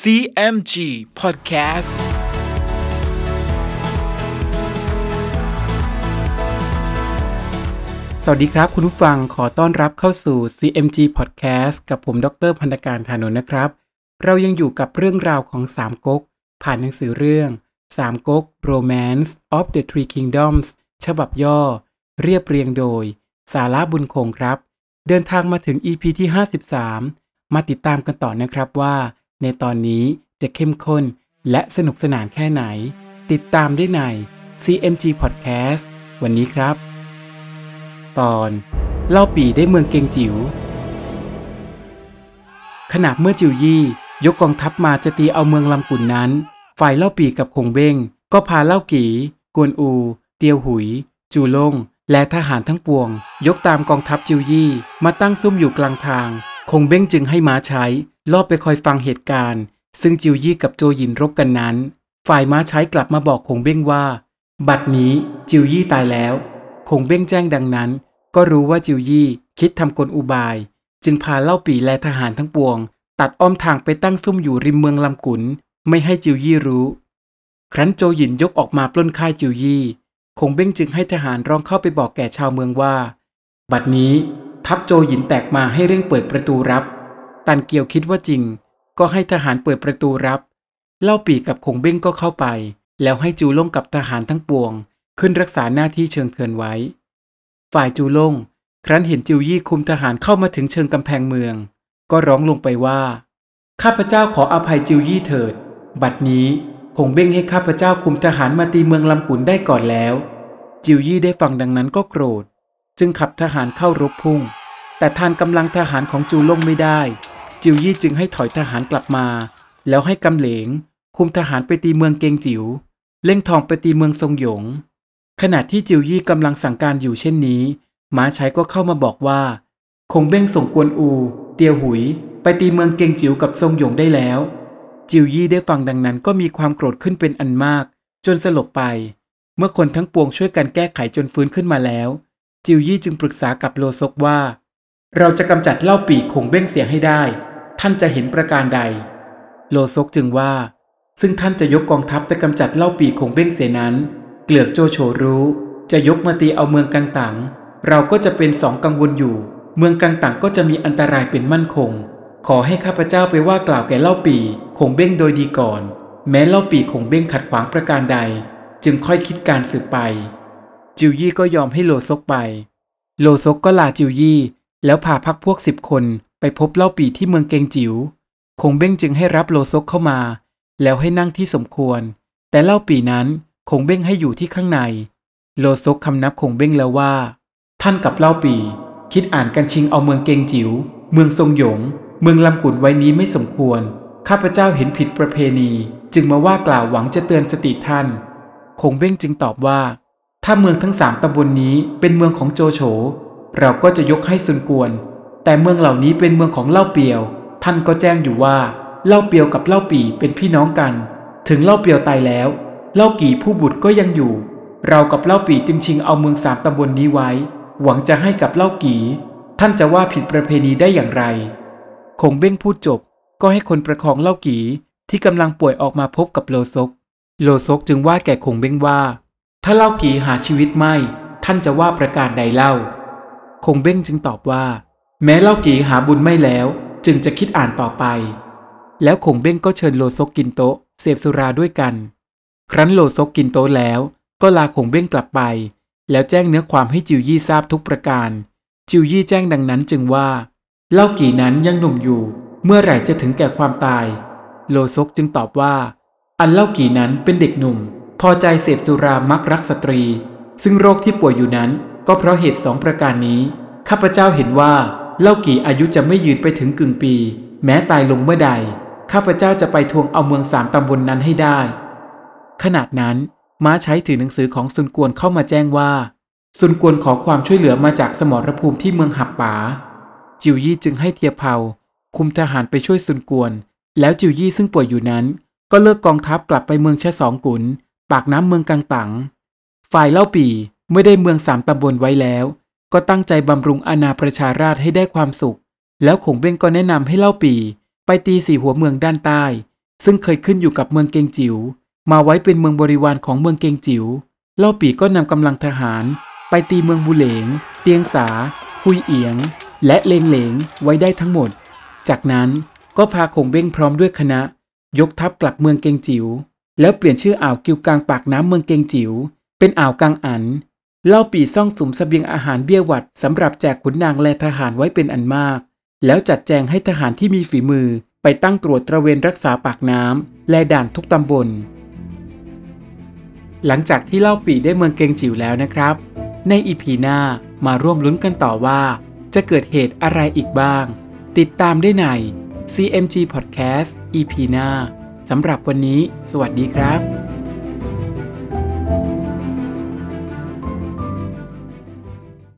CMG Podcast สวัสดีครับ คุณผู้ฟังขอต้อนรับเข้าสู่ CMG Podcast กับผมดรพันธการธานนท์นะครับ เรายังอยู่กับเรื่องราวของสามก๊กผ่านหนังสือเรื่องสามก๊ก Romance of the Three Kingdoms ฉบับย่อ เรียบเรียงโดย สาระบุญคงครับ เดินทางมาถึง EP ที่ 53 มาติดตามกันต่อนะครับว่า ในตอนนี้จะเข้มข้นและสนุกสนานแค่ไหน ติดตามได้ใน CMG Podcast วันนี้ครับ ตอนเล่าปีได้เมืองเกงจิว๋วขณะเมื่อจิวยี่ยกกองทัพมาจะตีเอาเมืองลำกุนนั้น ฝ่ายเล่าปีกับคงเบ้ง ก็พาเล่ากีกวนอู เตียวหุย จูลง และทหารทั้งปวง ยกตามกองทัพจิวยี่ มาตั้งซุ่มอยู่กลางทาง คงเบ้งจึงให้ม้าใช้ ลอบไปคอยฟังเหตุการณ์ ซึ่งจิวยี่กับโจหยินรบกันนั้น ฝ่ายม้าใช้กลับมาบอกคงเบ้งว่า บัดนี้จิวยี่ตายแล้ว คงเบ้งแจ้งดังนั้น ก็รู้ว่าจิวยี่คิดทำกลอุบาย จึงพาเล่าปีและทหารทั้งปวง ตัดอ้อมทางไปตั้งซุ่มอยู่ริมเมืองลำกุนไม่ให้จิวยี่รู้ ครั้นโจหยินยกออกมาปล้นค่ายจิวยี่คงเบ้งจึงให้ทหารร้องเข้าไปบอกแก่ชาวเมืองว่า บัดนี้ทัพโจหยินแตกมาให้เร่งเปิดประตูรับ ตันเกียวคิดว่าจริง ก็ให้ทหารเปิดประตูรับ เล่าปีกับคงเบ้งก็เข้าไป แล้วให้จูล่งกับทหารทั้งปวง ขึ้นรักษาหน้าที่เชิงเทือนไว้ ฝ่ายจูล่งครั้นเห็นจิวยี่คุมทหารเข้ามาถึงเชิงกำแพงเมือง ก็ร้องลงไปว่า ข้าพเจ้าขออภัยจิวยี่เถิด บัดนี้คงเบ้งให้ข้าพเจ้าคุมทหารมาตีเมืองลำกุนได้ก่อนแล้ว จิวยี่ได้ฟังดังนั้นก็โกรธ จึงขับทหารเข้ารบพุ่ง แต่ทานกำลังทหารของจูล่งไม่ได้ จิวยี่จึงให้ถอยทหารกลับมา แล้วให้กำเหลง คุมทหารไปตีเมืองเกงจิว๋วเล่งทองไปตีเมืองทรงหยง ขณะที่จิวยี่กำลังสั่งการอยู่เช่นนี้ม้าใช้ก็เข้ามาบอกว่า คงเบ้งส่งกวนอู เตียวหุย ไปตีเมืองเกงจิ๋วกับทรงหยงได้แล้ว จิวยี่ได้ฟังดังนั้นก็มีความโกรธขึ้นเป็นอันมาก จนสลบไป เมื่อคนทั้งปวงช่วยกันแก้ไขจนฟื้นขึ้นมาแล้ว จิวยี่จึงปรึกษากับโลซกว่า เราจะกำจัดเล่าปีคงเบ้งเสียให้ได้ ท่านจะเห็นประการใด โลซกจึงว่า ซึ่งท่านจะยกกองทัพไปกำจัดเล่าปีคงเบ้งเสนั้น เกลือกโจโฉรู้ จะยกมาตีเอาเมืองกังตังเราก็จะเป็นสองกังวลอยู่ เมืองกังตังก็จะมีอันตรายเป็นมั่นคง ขอให้ข้าพเจ้าไปว่ากล่าวแก่เล่าปีคงเบ้งโดยดีก่อน แม้เล่าปีคงเบ้งขัดขวางประการใด จึงค่อยคิดการสืบไป จิวยี่ก็ยอมให้โลซกไป โลซกก็ลาจิวยี่ แล้วพาพักพวกสิบคน ไปพบเล่าปีที่เมืองเกงจิว๋วคงเบ้งจึงให้รับโลซกเข้ามา แล้วให้นั่งที่สมควร แต่เล่าปีนั้นคงเบ้งให้อยู่ที่ข้างใน โลซกคำนับคงเบ้งแล้วว่า ท่านกับเล่าปี คิดอ่านกันชิงเอาเมืองเกงจิว๋วเมืองทรงหยง เมืองลำกุนไว้นี้ไม่สมควร ข้าพเจ้าเห็นผิดประเพณี จึงมาว่ากล่าวหวังจะเตือนสติท่าน คงเบ้งจึงตอบว่า ถ้าเมืองทั้งสามตำบลนนี้เป็นเมืองของโจโฉเราก็จะยกให้ซุนกวน แต่เมืองเหล่านี้เป็นเมืองของเล่าเปียว ท่านก็แจ้งอยู่ว่าเล่าเปียวกับเล่าปีเป็นพี่น้องกัน ถึงเล่าเปียวตายแล้ว เล่ากี่ผู้บุตรก็ยังอยู่ เรากับเล่าปีจึงชิงเอาเมืองสามตำบลนนี้ไว้ หวังจะให้กับเล่ากี่ ท่านจะว่าผิดประเพณีได้อย่างไรคงเบ้งพูดจบ ก็ให้คนประคองเล่ากี่ที่กำลังป่วยออกมาพบกับโลซก โลซกจึงว่าแก่คงเบ้งว่า ถ้าเล่ากี่หาชีวิตไม่ ท่านจะว่าประการใดเล่า คงเบ้งจึงตอบว่า แม้เล่ากี่หาบุญไม่แล้ว จึงจะคิดอ่านต่อไป แล้วคงเบ้งก็เชิญโลซกกินโต๊ะเสพสุราด้วยกัน ครั้นโลซกกินโต๊ะแล้ว ก็ลาคงเบ้งกลับไป แล้วแจ้งเนื้อความให้จิวยี่ทราบทุกประการ จิวยี่แจ้งดังนั้นจึงว่า เล่ากี่นั้นยังหนุ่มอยู่ เมื่อไหร่จะถึงแก่ความตาย โลซกจึงตอบว่า อันเล่ากี่นั้นเป็นเด็กหนุ่ม พอใจเสพสุรามักรักสตรี ซึ่งโรคที่ป่วยอยู่นั้นก็เพราะเหตุสองประการนี้ข้าพเจ้าเห็นว่า เล่ากี่อายุจะไม่ยืนไปถึงกึ่งปี แม้ตายลงเมื่อใด ข้าพเจ้าจะไปทวงเอาเมืองสามตำบลนนั้นให้ได้ ขณะนั้น ม้าใช้ถือหนังสือของซุนกวนเข้ามาแจ้งว่า ซุนกวนขอความช่วยเหลือมาจากสมรภูมิที่เมืองหับป๋า จิวยี่จึงให้เทียเผาคุมทหารไปช่วยซุนกวน แล้วจิวยี่ซึ่งป่วยอยู่นั้น ก็เลิกกองทัพกลับไปเมืองแช่สองกุนปากน้ำเมืองกังตัง ฝ่ายเล่าปีเมื่อได้เมืองสามตำบลไว้แล้ว ก็ตั้งใจบำรุงอาณาประชาราชให้ได้ความสุข แล้วขงเบ้งก็แนะนำให้เล่าปี ไปตีสี่หัวเมืองด้านใต้ ซึ่งเคยขึ้นอยู่กับเมืองเกงจิ๋วมาไว้เป็นเมืองบริวารของเมืองเกงจิ๋วเล่าปีก็นำกำลังทหาร ไปตีเมืองบุเหลง เตียงสา หุยเอียง และเลงเหลงไว้ได้ทั้งหมด จากนั้นก็พาคงเบ้งพร้อมด้วยคณะ ยกทัพกลับเมืองเกงจิ๋วแล้วเปลี่ยนชื่ออ่าวกิวกลางปากน้ำเมืองเกงจิ๋วเป็นอ่าวกังอัน เล่าปีซ่องสุมเสบียงอาหารเบี้ยหวัดสำหรับแจกขุนนางและทหารไว้เป็นอันมาก แล้วจัดแจงให้ทหารที่มีฝีมือไปตั้งตรวจตระเวนรักษาปากน้ำและด่านทุกตำบล หลังจากที่เล่าปีได้เมืองเกงจิ๋วแล้วนะครับ ในอีพีหน้ามาร่วมลุ้นกันต่อว่า จะเกิดเหตุอะไรอีกบ้าง ติดตามได้ใน CMG Podcast EP หน้าสำหรับวันนี้ สวัสดีครับ